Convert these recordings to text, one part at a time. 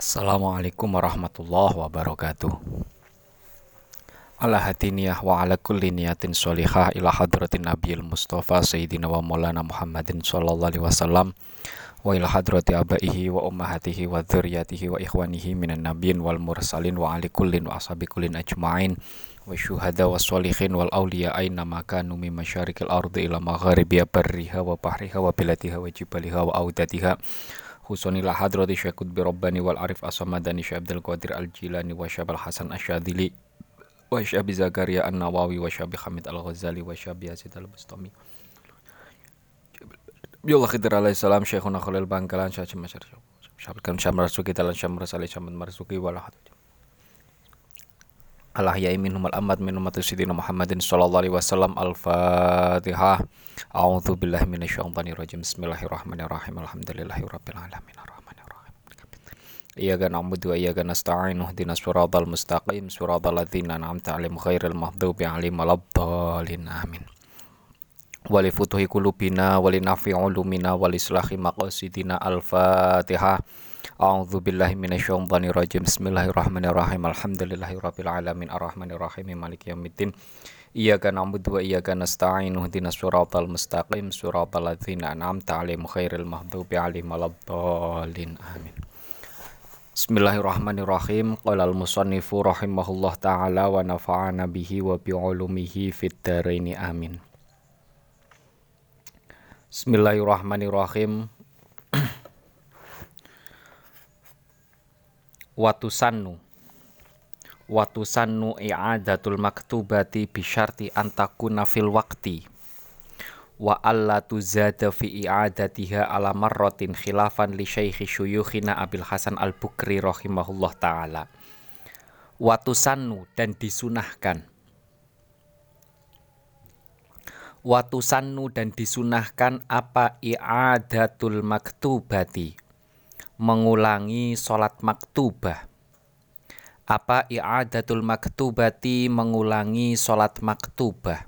Assalamualaikum warahmatullahi wabarakatuh. Ala hatiniyah wa ala kulli niyatin sholihah ila hadratin nabiyil mustafa sayyidina wa maulana muhammadin sallallahu alaihi wasallam wa ila hadrati abaihi wa ummahatihi wa dzurriyyatihi wa ikhwanihi minan nabiyyin wal mursalin wa ali kullin wa ashabi kullin ajma'in wa syuhada wa sholihin wal awliya aina makanu min masyarikil ardi ila magharibiha barriha wa bahriha wa bilatiha wa jibaliha wa audatiha Husonil hadrati Syekh bi Rabbani wal Arif Asamadani Syekh Abdul Qadir Al Jilani wa Syekh Al Hasan Asyadili wa Syekh Zakaria An Nawawi wa Syekh Hamid Al Ghazali wa Syekh Yazid Al Bustami Ya Allah Khidir alaihi salam Syekhuna Khalil Bangkalan Syekh Masyar الأحياء منهم الأموات من أمة سيدنا محمد صلى الله عليه وسلم الفاتحة أعوذ بالله من الشيطان الرجيم بسم الله الرحمن الرحيم الحمد لله رب العالمين الرحمن الرحيم إياك نعبد وإياك نستعين اهدنا الصراط المستقيم صراط الذين أنعمت عليهم غير المغضوب عليهم ولا الضالين آمين ولفتح قلوبنا ولنفع علومنا ولإصلاح مقاصدنا الفاتحة A'udzu billahi minasyaitonir rajim. Bismillahirrahmanirrahim. Alhamdulillahirabbil alamin arrahmanir rahim maliki yaumiddin. Iyyaka na'budu wa iyyaka nasta'in. Ihdinas siratal mustaqim. Siratal ladzina an'amta 'alaihim ghairil maghdubi 'alaihim waladdallin. Amin. Bismillahirrahmanirrahim. Qala al-musannifu rahimahullah taala wa nafa'ana bihi wa bi ulumihi fid dharain. Amin. Bismillahirrahmanirrahim. Watusannu. Watusannu i'adatul maktubati bisyarti antakuna fil waqti. Wa alla tuzada fi i'adatiha ala marratin khilafan li syaikhi syuyukhina Abil Hasan Al-Bukri rahimahullah taala. Watusannu dan disunahkan. Watusannu dan disunahkan apa i'adatul maktubati mengulangi sholat maktubah. Apa i'adatul maktubati mengulangi sholat maktubah?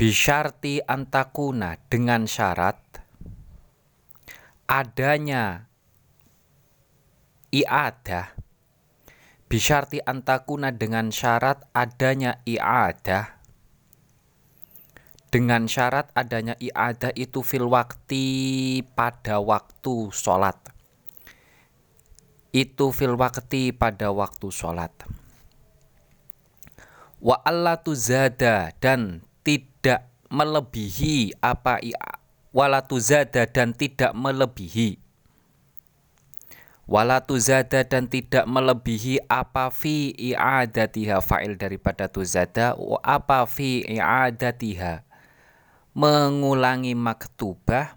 Bisyarti antakuna dengan syarat adanya i'adah. Bisyarti antakuna dengan syarat adanya i'adah dengan syarat adanya iadah itu fil waktu pada waktu sholat. Itu fil waktu pada waktu sholat. Wa Allah zada dan tidak melebihi apa walatu zada dan tidak melebihi. Walatu zada dan tidak melebihi apa fi i'adatiha fa'il daripada tuzada apa fi i'adatiha mengulangi maktubah?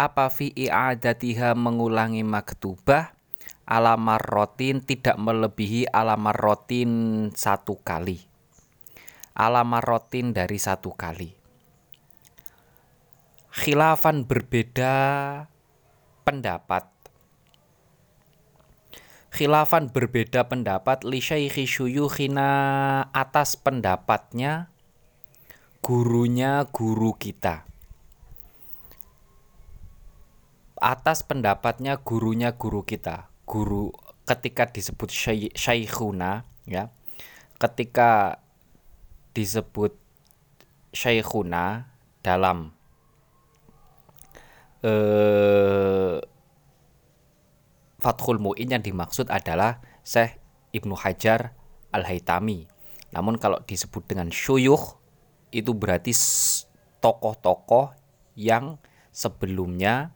Apa fi i'adatiha mengulangi maktubah? Alamar rotin tidak melebihi alamar rotin satu kali. Alamar rotin dari satu kali. Khilafan berbeda pendapat. Khilafan berbeda pendapat li syaikhi syuyukhina atas pendapatnya gurunya guru kita. Atas pendapatnya gurunya guru kita. Guru ketika disebut syaikhuna ya. Ketika disebut syaikhuna dalam eh, Fathul Mu'in yang dimaksud adalah Syekh Ibnu Hajar Al-Haytami. Namun kalau disebut dengan syuyuh itu berarti tokoh-tokoh yang sebelumnya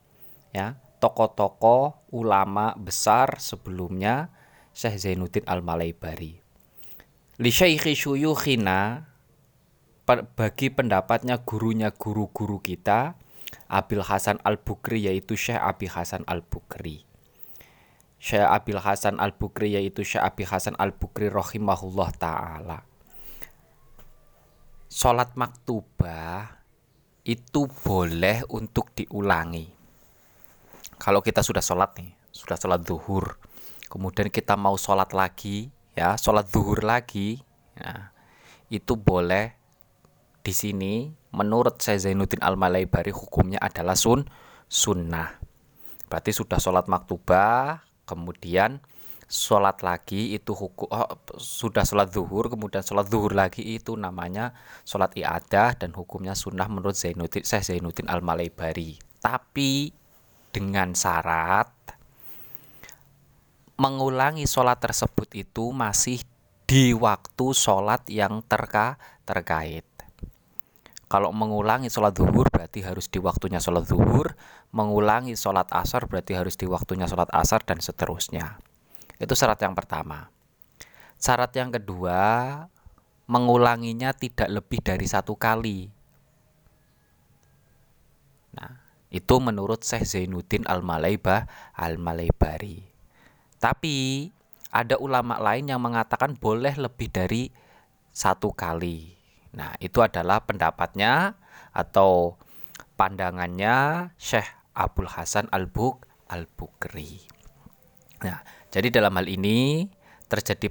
ya tokoh-tokoh ulama besar sebelumnya Syekh Zainuddin Al-Malaibari. Li syaikhi syuyukhina bagi pendapatnya gurunya guru-guru kita Abil Hasan Al-Bukri yaitu Syekh Abi Hasan Al-Bukri. Syekh Abil Hasan Al-Bukri yaitu Syekh Abi Hasan Al-Bukri rahimahullah taala sholat maktubah itu boleh untuk diulangi. Kalau kita sudah sholat nih, sudah sholat duhur, kemudian kita mau sholat lagi, ya sholat duhur lagi, ya, itu boleh di sini menurut saya Zainuddin Al Malaibari hukumnya adalah sun sunnah Berarti sudah sholat maktubah, kemudian sholat lagi itu hukum oh, sudah sholat zuhur kemudian sholat zuhur lagi itu namanya sholat iadah dan hukumnya sunnah menurut Zainuddin Syekh Zainuddin Al Malaybari tapi dengan syarat mengulangi sholat tersebut itu masih di waktu sholat yang terka terkait. Kalau mengulangi sholat zuhur berarti harus di waktunya sholat zuhur mengulangi sholat asar berarti harus di waktunya sholat asar dan seterusnya itu syarat yang pertama. Syarat yang kedua, mengulanginya tidak lebih dari satu kali. Nah, itu menurut Syekh Zainuddin Al-Malaibah Al-Malaibari. Tapi ada ulama lain yang mengatakan boleh lebih dari satu kali. Nah, itu adalah pendapatnya atau pandangannya Syekh Abdul Hasan Al-Buk Al-Bukri. Nah, jadi dalam hal ini terjadi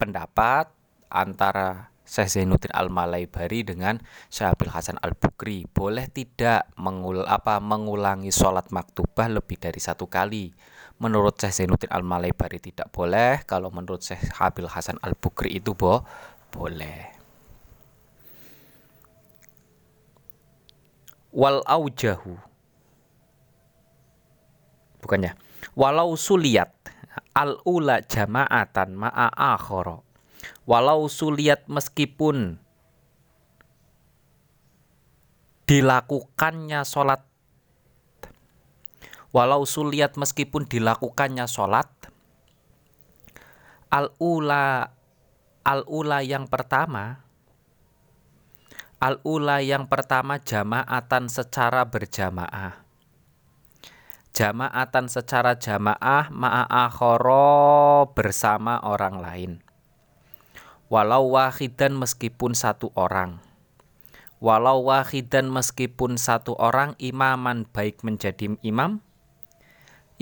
pendapat antara Syekh Zainuddin Al-Malaibari dengan Syekh Abdul Hasan Al-Bukri. Boleh tidak mengul apa mengulangi sholat maktubah lebih dari satu kali? Menurut Syekh Zainuddin Al-Malaibari tidak boleh. Kalau menurut Syekh Abdul Hasan Al-Bukri itu bo boleh. Wal aujahu bukannya walau suliat al ula jama'atan ma'a akhara. Walau suliat meskipun dilakukannya sholat. Walau suliat meskipun dilakukannya sholat al ula al ula yang pertama al ula yang pertama jamaatan secara berjamaah jamaatan secara jamaah ma'akhoro bersama orang lain. Walau wahidan meskipun satu orang. Walau wahidan meskipun satu orang imaman baik menjadi imam.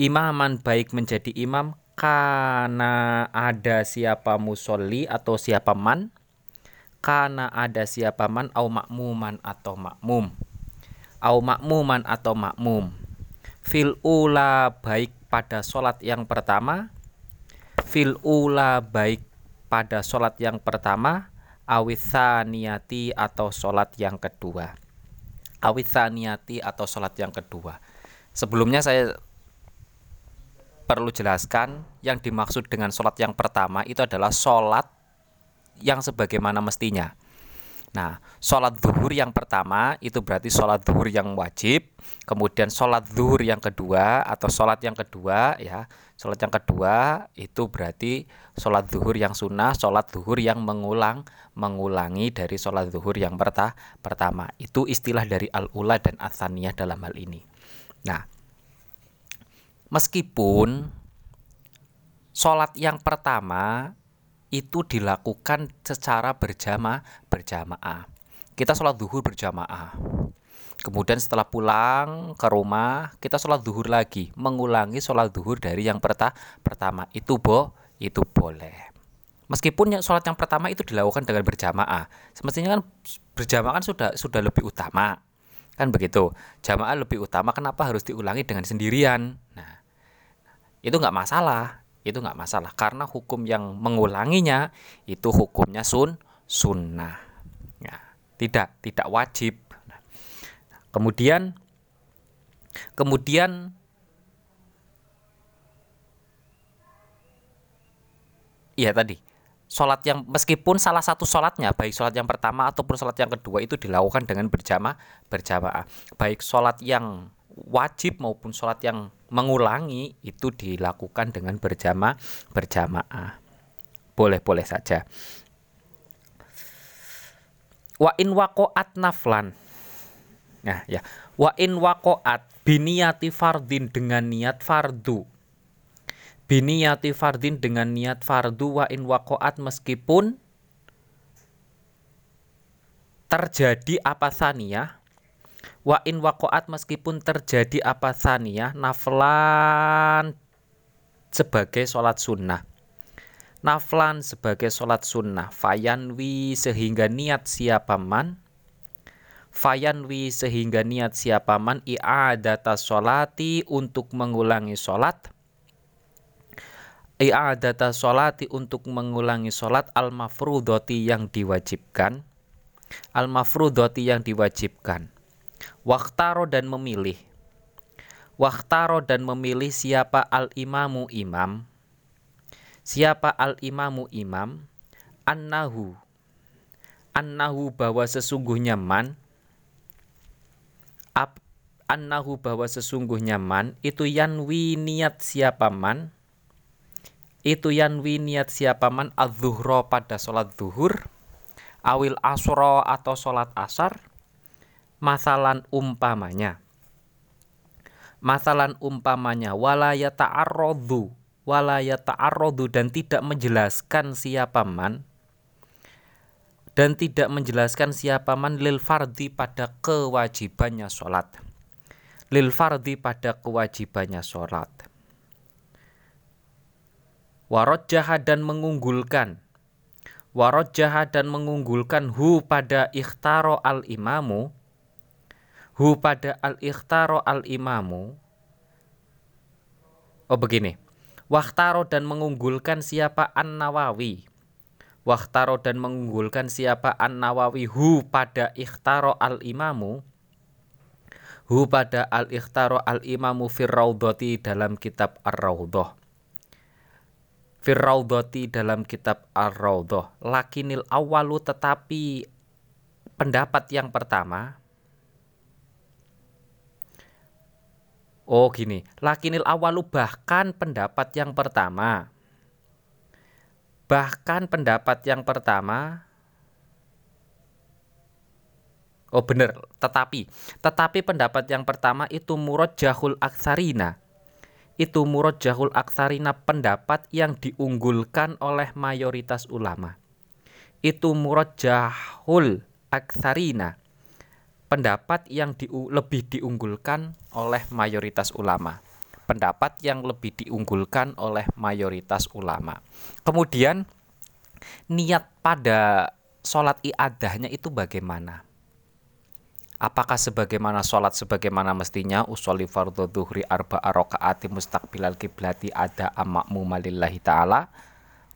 Imaman baik menjadi imam karena ada siapa musolli atau siapa man. Karena ada siapa man au makmuman atau makmum. Au makmuman atau makmum fil ula baik pada sholat yang pertama. Fil ula baik pada sholat yang pertama. Awithaniyati atau sholat yang kedua. Awithaniyati atau sholat yang kedua. Sebelumnya saya perlu jelaskan yang dimaksud dengan sholat yang pertama itu adalah sholat yang sebagaimana mestinya Nah, sholat zuhur yang pertama itu berarti sholat zuhur yang wajib. Kemudian sholat zuhur yang kedua atau sholat yang kedua ya, sholat yang kedua itu berarti sholat zuhur yang sunnah, sholat zuhur yang mengulang mengulangi dari sholat zuhur yang perta pertama. Itu istilah dari al-ula dan athaniyah dalam hal ini. Nah, meskipun sholat yang pertama itu dilakukan secara berjamaah berjamaah. Kita sholat zuhur berjamaah. Kemudian setelah pulang ke rumah, kita sholat zuhur lagi, mengulangi sholat zuhur dari yang perta pertama. Itu bo, itu boleh. Meskipun yang sholat yang pertama itu dilakukan dengan berjamaah, semestinya kan berjamaah kan sudah sudah lebih utama, kan begitu. Jamaah lebih utama, kenapa harus diulangi dengan sendirian? Nah, itu nggak masalah itu nggak masalah. Karena hukum yang mengulanginya itu hukumnya sun sunnah. Ya, tidak tidak wajib. Nah, kemudian kemudian iya tadi. Sholat yang meskipun salah satu sholatnya baik sholat yang pertama ataupun sholat yang kedua itu dilakukan dengan berjamaah berjamaah. Baik sholat yang wajib maupun sholat yang mengulangi itu dilakukan dengan berjamaah berjamaah. Boleh-boleh saja. Wa in waqo'at naflan. Nah, ya. Wa in waqo'at biniyati fardin dengan niat fardu. Biniyati fardin dengan niat fardu wa in waqo'at meskipun terjadi apa saniyah wa in waqaat meskipun terjadi apa saniyah naflan sebagai sholat sunnah. Naflan sebagai sholat sunnah. Fayanwi sehingga niat siapa man? Fayanwi sehingga niat siapa man? I'adata sholati untuk mengulangi sholat. I'adata sholati untuk mengulangi sholat. Al mafrudoti yang diwajibkan. Al mafrudoti yang diwajibkan waktaro dan memilih. Waktaro dan memilih siapa al imamu imam? Siapa al imamu imam? Annahu. Annahu bahwa sesungguhnya man. Ap, annahu bahwa sesungguhnya man itu yanwi niat siapa man? Itu yanwi niat siapa man? Adzuhro pada sholat zuhur awil asro atau sholat asar masalan umpamanya. Masalan umpamanya walaya ta'arrodu walaya ta'arrodu dan tidak menjelaskan siapa man dan tidak menjelaskan siapa man lil fardi pada kewajibannya sholat. Lil fardi pada kewajibannya sholat. Warot jahat dan mengunggulkan. Warot jahat dan mengunggulkan hu pada ikhtaro al imamu hu pada al ikhtaro al imamu oh begini. Waktaro dan mengunggulkan siapa an nawawi Waktaro dan mengunggulkan siapa An Nawawi hu pada ikhtaro al imamu hu pada al ikhtaro al imamu firraudoti dalam kitab ar raudhah firraudoti dalam kitab ar raudhah lakinil awalu tetapi pendapat yang pertama Oh gini, lakinil awalu bahkan pendapat yang pertama Bahkan pendapat yang pertama Oh benar, tetapi tetapi pendapat yang pertama itu murad jahul aksarina. Itu murad jahul aksarina pendapat yang diunggulkan oleh mayoritas ulama. Itu murad jahul aksarina. Pendapat yang di, lebih diunggulkan oleh mayoritas ulama pendapat yang lebih diunggulkan oleh mayoritas ulama. Kemudian niat pada sholat iadahnya itu bagaimana? Apakah sebagaimana sholat sebagaimana mestinya usolli fardhu dhuhri arba rakaati mustaqbilal kiblati ada amakmu malillahi ta'ala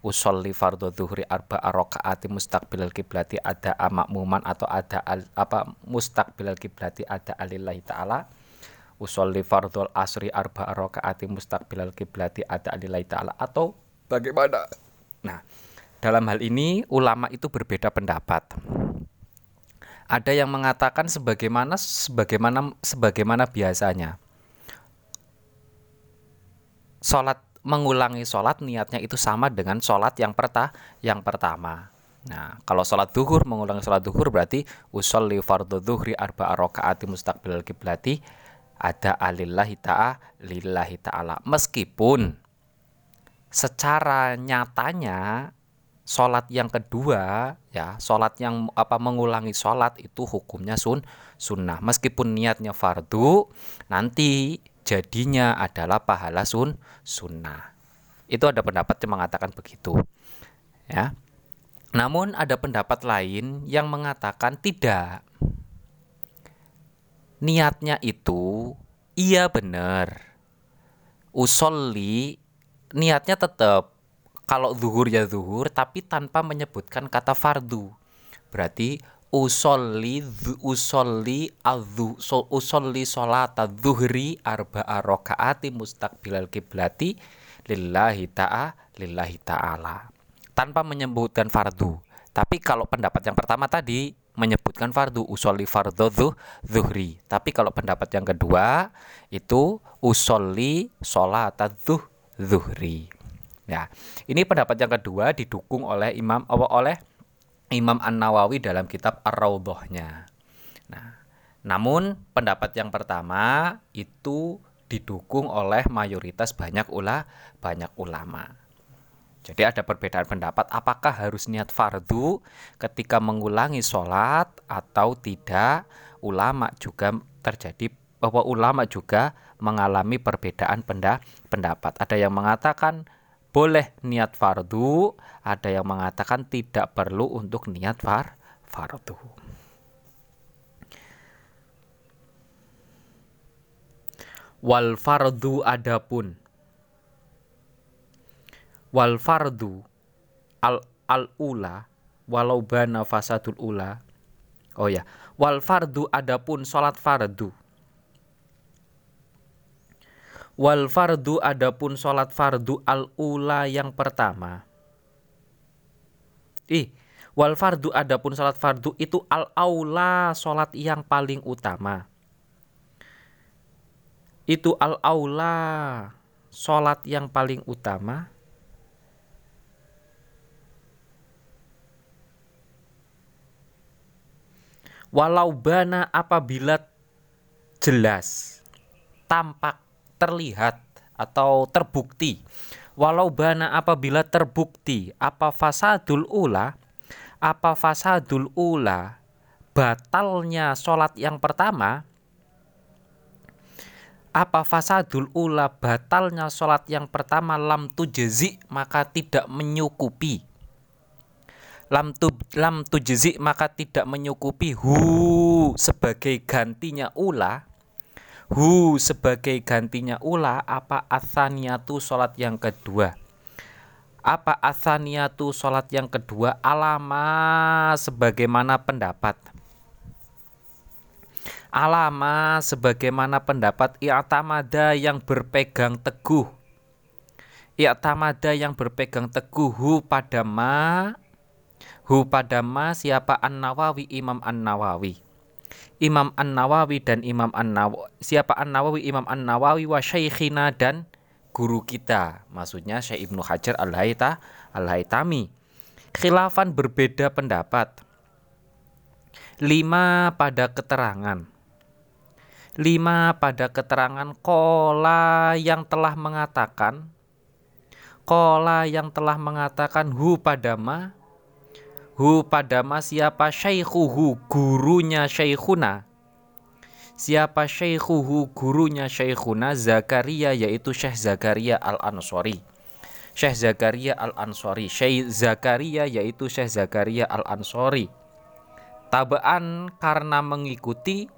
usolli fardhu dhuhri arba rakaati mustaqbilal kiblati ada amakmuman atau ada al, apa mustaqbilal kiblati ada alillahi ta'ala usolli fardhul asri arba rakaati mustaqbilal kiblati ada alilai ta'ala atau bagaimana? Nah, dalam hal ini ulama itu berbeda pendapat. Ada yang mengatakan sebagaimana sebagaimana sebagaimana biasanya. Salat mengulangi sholat niatnya itu sama dengan sholat yang perta yang pertama. Nah, kalau sholat duhur mengulangi sholat duhur berarti usolli fardhu duhri arba rakaati mustaqbilal kiblati ada alillahi ta'a lillahi ta'ala meskipun secara nyatanya sholat yang kedua ya sholat yang apa mengulangi sholat itu hukumnya sun sunnah meskipun niatnya fardu nanti jadinya adalah pahala sun sunnah. Itu ada pendapat yang mengatakan begitu ya. Namun ada pendapat lain yang mengatakan tidak. Niatnya itu iya benar. Usolli niatnya tetap kalau zuhur ya zuhur tapi tanpa menyebutkan kata fardu. Berarti usolli usolli adzu usolli sholat zuhri arba'a rakaati mustaqbilal kiblati lillahi ta'a lillahi ta'ala tanpa menyebutkan fardu tapi kalau pendapat yang pertama tadi menyebutkan fardu usolli fardhu zuhri. Tapi kalau pendapat yang kedua itu usolli sholat zuhri. Ya, ini pendapat yang kedua didukung oleh Imam oleh Imam An Nawawi dalam kitab ar raudhahnya Nah, namun pendapat yang pertama itu didukung oleh mayoritas banyak ula banyak ulama. Jadi ada perbedaan pendapat apakah harus niat fardu ketika mengulangi sholat atau tidak. Ulama juga terjadi bahwa ulama juga mengalami perbedaan pendapat. Ada yang mengatakan boleh niat fardu, ada yang mengatakan tidak perlu untuk niat far fardu. Wal fardu adapun wal fardu al al ula walau bana fasadul ula. Oh ya, wal fardu adapun salat fardu Wal fardu adapun salat fardu al ula yang pertama. Ih, wal fardu adapun salat fardu itu al aula salat yang paling utama. Itu al aula salat yang paling utama Walau bana apabila jelas, tampak, terlihat atau terbukti. Walau bana apabila terbukti apa fasadul ula, apa fasadul ula batalnya sholat yang pertama, apa fasadul ula batalnya sholat yang pertama lam tujezi maka tidak menyukupi. Lam tu lam tujzi maka tidak menyukupi hu sebagai gantinya ula hu sebagai gantinya ula apa tu salat yang kedua? Apa tu salat yang kedua? Alama sebagaimana pendapat. Alama sebagaimana pendapat i'tamada yang berpegang teguh. I'tamada yang berpegang teguh hu pada ma Hu pada ma siapa An-Nawawi Imam An-Nawawi. Imam An-Nawawi dan Imam An-Nawawi siapa An-Nawawi? Imam An-Nawawi wa syaikhina dan guru kita maksudnya Syekh Ibnu Hajar Al-Haita Al-Haitami khilafan berbeda pendapat. Lima pada keterangan. Lima pada keterangan kola yang telah mengatakan kola yang telah mengatakan hu pada ma hu pada ma siapa syaikhuhu gurunya syaikhuna siapa syaikhuhu gurunya syaikhuna Zakaria yaitu Syekh Zakaria Al-Ansori. Syekh Zakaria Al-Ansori. Syekh Zakaria yaitu Syekh Zakaria Al-Ansori. Tabaan karena mengikuti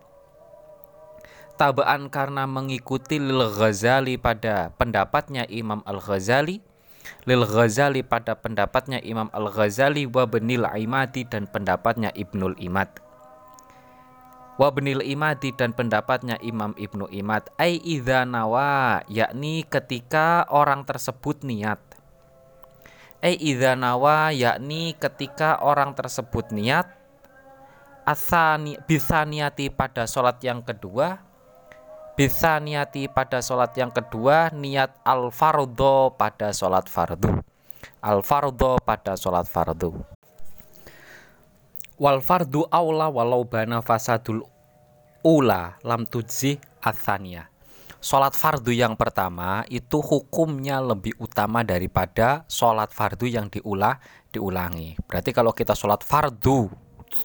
tabaan karena mengikuti Lil Ghazali pada pendapatnya Imam Al-Ghazali Lil Ghazali pada pendapatnya Imam Al Ghazali wa Benil Imadi dan pendapatnya Ibnul Imad. Wa Benil Imadi dan pendapatnya Imam Ibnu Imad. Ai idza nawa yakni ketika orang tersebut niat. Ai idza nawa yakni ketika orang tersebut niat asani bisa niati pada sholat yang kedua bisa niati pada sholat yang kedua niat al fardo pada sholat fardu. Al fardo pada sholat fardu. Wal fardu aula walau bana fasadul ula lam tujzi athania. Sholat fardu yang pertama itu hukumnya lebih utama daripada sholat fardu yang diulah diulangi. Berarti kalau kita sholat fardu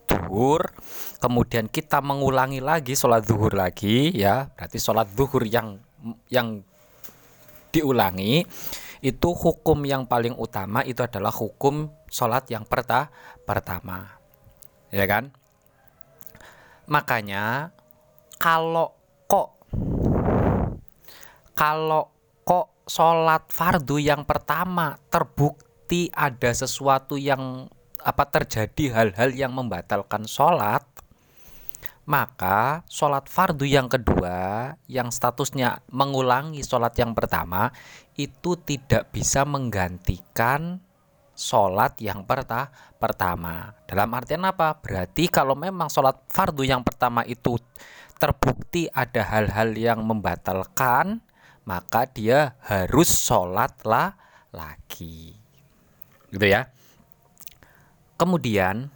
zuhur kemudian kita mengulangi lagi sholat zuhur lagi ya. Berarti sholat zuhur yang yang diulangi itu hukum yang paling utama itu adalah hukum sholat yang perta pertama. Ya kan? Makanya kalau kok kalau kok sholat fardu yang pertama terbukti ada sesuatu yang apa terjadi hal-hal yang membatalkan sholat maka sholat fardu yang kedua yang statusnya mengulangi sholat yang pertama itu tidak bisa menggantikan sholat yang perta pertama. Dalam artian apa? Berarti kalau memang sholat fardu yang pertama itu terbukti ada hal-hal yang membatalkan maka dia harus sholat lah lagi. Gitu ya Kemudian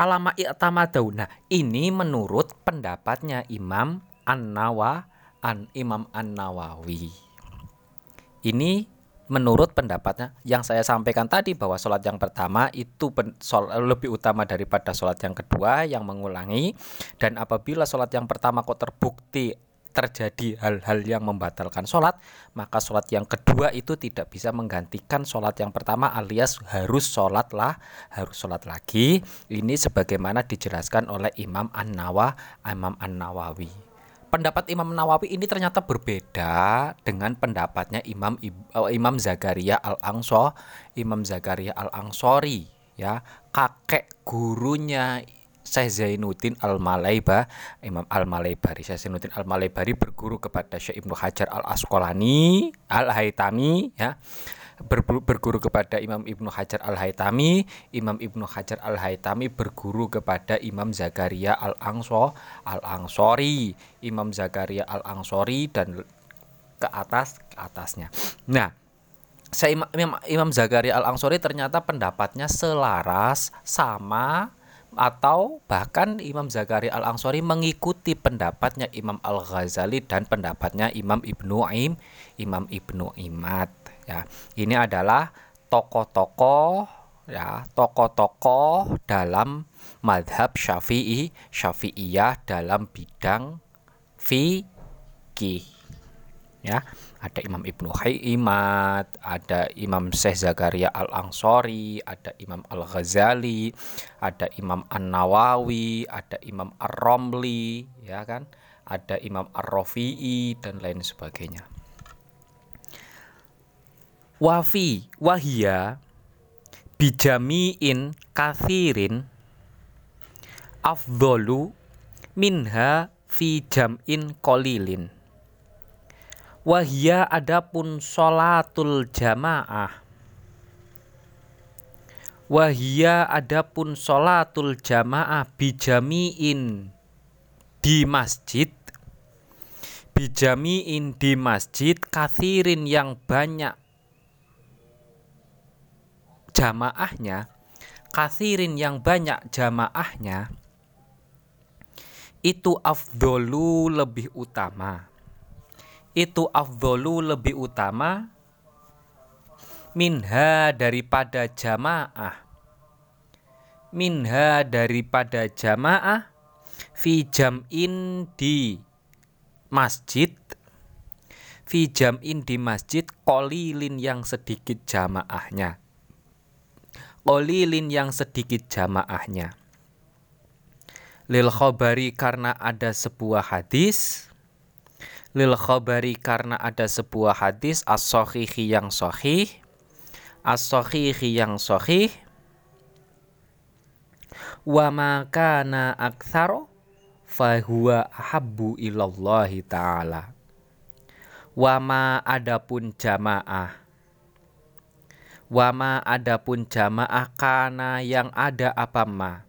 alama i'tamadauna ini menurut pendapatnya Imam An-Nawa an Imam An-Nawawi. Ini menurut pendapatnya yang saya sampaikan tadi bahwa sholat yang pertama itu lebih utama daripada sholat yang kedua yang mengulangi dan apabila sholat yang pertama kok terbukti terjadi hal-hal yang membatalkan sholat, maka sholat yang kedua itu tidak bisa menggantikan sholat yang pertama alias harus sholat lah, harus sholat lagi. Ini sebagaimana dijelaskan oleh Imam An-Nawa, Imam An-Nawawi. Pendapat Imam Nawawi ini ternyata berbeda dengan pendapatnya Imam uh, Imam Zakaria Al-Angso, Imam Zakaria Al-Angsori ya, kakek gurunya Syekh Zainuddin Al-Malaiba, Imam Al-Malaibari. Syekh Zainuddin Al-Malaibari berguru kepada Syekh Ibnu Hajar Al-Asqalani, Al-Haitami ya. Berguru kepada Imam Ibnu Hajar Al-Haitami, Imam Ibnu Hajar Al-Haitami berguru kepada Imam Zakaria Al-Angso, Al-Angsori, Imam Zakaria Al-Angsori dan ke atas ke atasnya. Nah, saya Imam, Imam Zakaria Al Angsori ternyata pendapatnya selaras sama atau bahkan Imam Zakaria Al Ansori mengikuti pendapatnya Imam Al Ghazali dan pendapatnya Imam Ibnu Aim Imam Ibnu Imad ya. Ini adalah tokoh-tokoh ya tokoh-tokoh dalam madhab Syafi'i Syafi'iyah dalam bidang fikih ya ada Imam Ibnu Hayyimat, ada Imam Syekh Zakaria Al-Ansori, ada Imam Al-Ghazali, ada Imam An-Nawawi, ada Imam Ar-Romli, ya kan? Ada Imam Ar-Rafi'i dan lain sebagainya. Wafi wahia bijamiin kathirin afdolu minha fi jam'in kolilin Wahia adapun sholatul jamaah. Wahia adapun sholatul jamaah bijamiin di masjid. Bijamiin di masjid kathirin yang banyak jamaahnya kathirin yang banyak jamaahnya itu afdolu lebih utama itu afdolu lebih utama minha daripada jamaah. Minha daripada jamaah fi jam'in di masjid fi jam'in di masjid kolilin yang sedikit jamaahnya. Kolilin yang sedikit jamaahnya. Lil khobari karena ada sebuah hadis lil khabari karena ada sebuah hadis as yang sahih. As yang sahih. Wa ma kana aktsaro fahuwa habbu ilallahi ta'ala. Wa ma adapun jamaah wa ma adapun jamaah kana yang ada apa ma?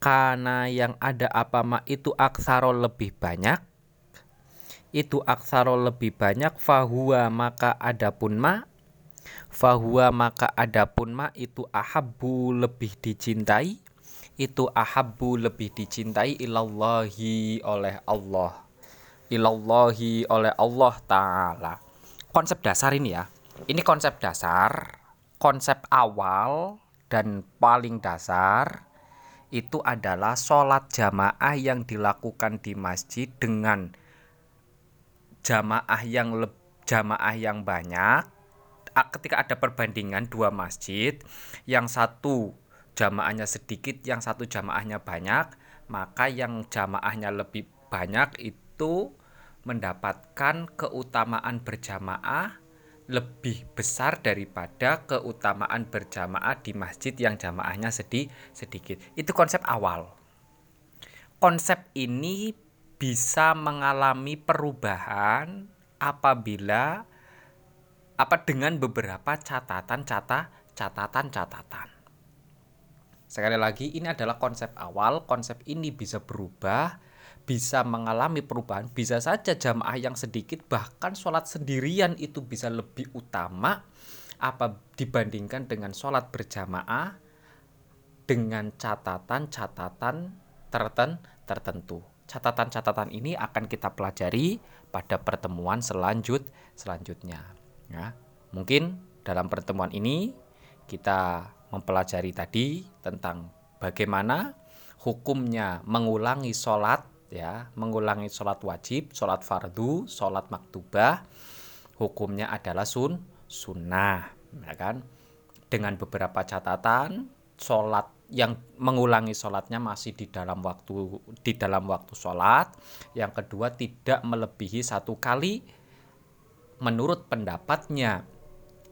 Kana yang ada apa ma itu aksaro lebih banyak itu aksaro lebih banyak fahuwa maka adapun ma. Fahuwa maka adapun ma itu ahabbu lebih dicintai. Itu ahabbu lebih dicintai ilallahi oleh Allah. Ilallahi oleh Allah taala. Konsep dasar ini ya. Ini konsep dasar konsep awal dan paling dasar itu adalah sholat jamaah yang dilakukan di masjid dengan jamaah yang le, jamaah yang banyak ketika ada perbandingan dua masjid yang satu jamaahnya sedikit yang satu jamaahnya banyak maka yang jamaahnya lebih banyak itu mendapatkan keutamaan berjamaah lebih besar daripada keutamaan berjamaah di masjid yang jamaahnya sedih sedikit. Itu konsep awal. Konsep ini bisa mengalami perubahan apabila apa dengan beberapa catatan catatan catatan. Sekali lagi ini adalah konsep awal, konsep ini bisa berubah, bisa mengalami perubahan, bisa saja jamaah yang sedikit bahkan sholat sendirian itu bisa lebih utama apa dibandingkan dengan sholat berjamaah dengan catatan-catatan tertentu. Catatan-catatan ini akan kita pelajari pada pertemuan selanjut selanjutnya. Ya, mungkin dalam pertemuan ini kita mempelajari tadi tentang bagaimana hukumnya mengulangi sholat ya mengulangi sholat wajib sholat fardu sholat maktubah hukumnya adalah sun sunnah ya kan dengan beberapa catatan sholat yang mengulangi sholatnya masih di dalam waktu di dalam waktu sholat yang kedua tidak melebihi satu kali menurut pendapatnya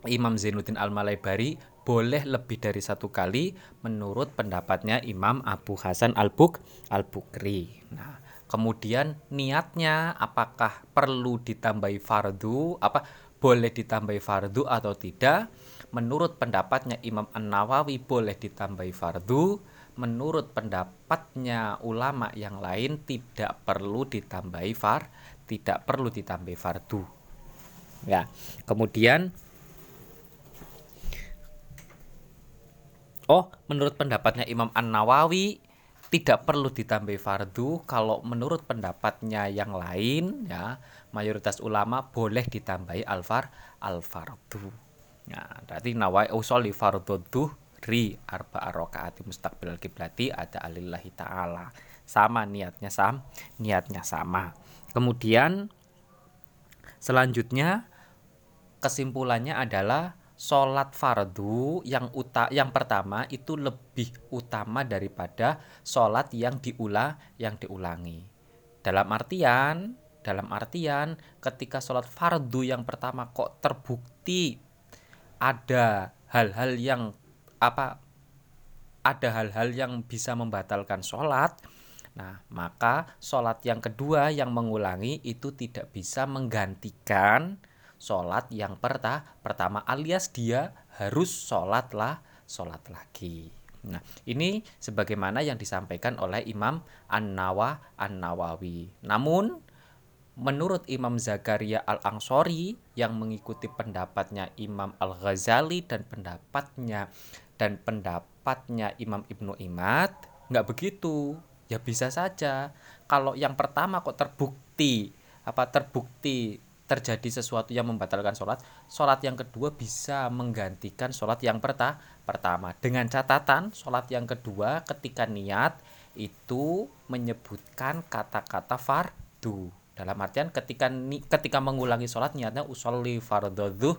Imam Zainuddin Al-Malaybari boleh lebih dari satu kali menurut pendapatnya Imam Abu Hasan Al-Buk Al-Bukri. Nah, kemudian niatnya apakah perlu ditambahi fardu apa boleh ditambahi fardu atau tidak? Menurut pendapatnya Imam An-Nawawi boleh ditambahi fardu, menurut pendapatnya ulama yang lain tidak perlu ditambahi far, tidak perlu ditambahi fardu. Ya. Kemudian Oh, menurut pendapatnya Imam An-Nawawi tidak perlu ditambahi fardu kalau menurut pendapatnya yang lain ya mayoritas ulama boleh ditambahi alfar alfardu ya berarti nawai usolli fardhu ri arba rakaat mustaqbil kiblati ada alillahi taala sama niatnya sam niatnya sama kemudian selanjutnya kesimpulannya adalah sholat fardu yang uta yang pertama itu lebih utama daripada sholat yang diulang yang diulangi. Dalam artian dalam artian ketika sholat fardu yang pertama kok terbukti ada hal-hal yang apa ada hal-hal yang bisa membatalkan sholat Nah, maka sholat yang kedua yang mengulangi itu tidak bisa menggantikan sholat yang perta pertama alias dia harus sholatlah sholat lagi. Nah, ini sebagaimana yang disampaikan oleh Imam An-Nawa An-Nawawi. Namun menurut Imam Zakaria Al-Ansori yang mengikuti pendapatnya Imam Al-Ghazali dan pendapatnya dan pendapatnya Imam Ibnu Imad nggak begitu. Ya bisa saja. Kalau yang pertama kok terbukti apa terbukti terjadi sesuatu yang membatalkan sholat, sholat yang kedua bisa menggantikan sholat yang perta pertama. Dengan catatan, sholat yang kedua ketika niat itu menyebutkan kata-kata fardu. Dalam artian ketika ni, ketika mengulangi sholat niatnya usolli fardhu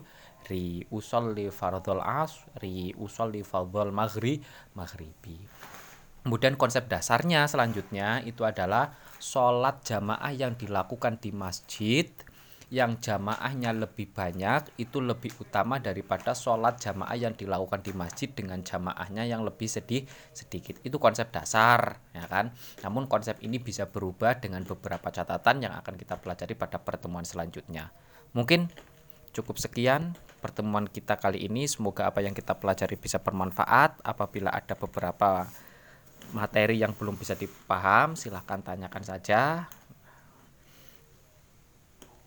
ri usolli fardhul asri usolli fardhul maghri maghribi. Kemudian konsep dasarnya selanjutnya itu adalah sholat jamaah yang dilakukan di masjid yang jamaahnya lebih banyak itu lebih utama daripada sholat jamaah yang dilakukan di masjid dengan jamaahnya yang lebih sedih sedikit. Itu konsep dasar ya kan? Namun konsep ini bisa berubah dengan beberapa catatan yang akan kita pelajari pada pertemuan selanjutnya. Mungkin cukup sekian pertemuan kita kali ini. Semoga apa yang kita pelajari bisa bermanfaat. Apabila ada beberapa materi yang belum bisa dipaham silahkan tanyakan saja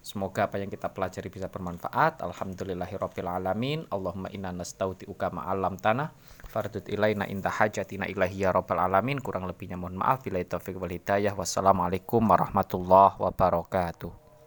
Semoga apa yang kita pelajari bisa bermanfaat. Alhamdulillahirabbil alamin. Allahumma inna nastaudiuka ma'alam tanah fardut ilaina inta hajatina ilahi ya rabbal alamin. Kurang lebihnya mohon maaf. Bila taufiq wal hidayah. Wassalamualaikum warahmatullahi wabarakatuh.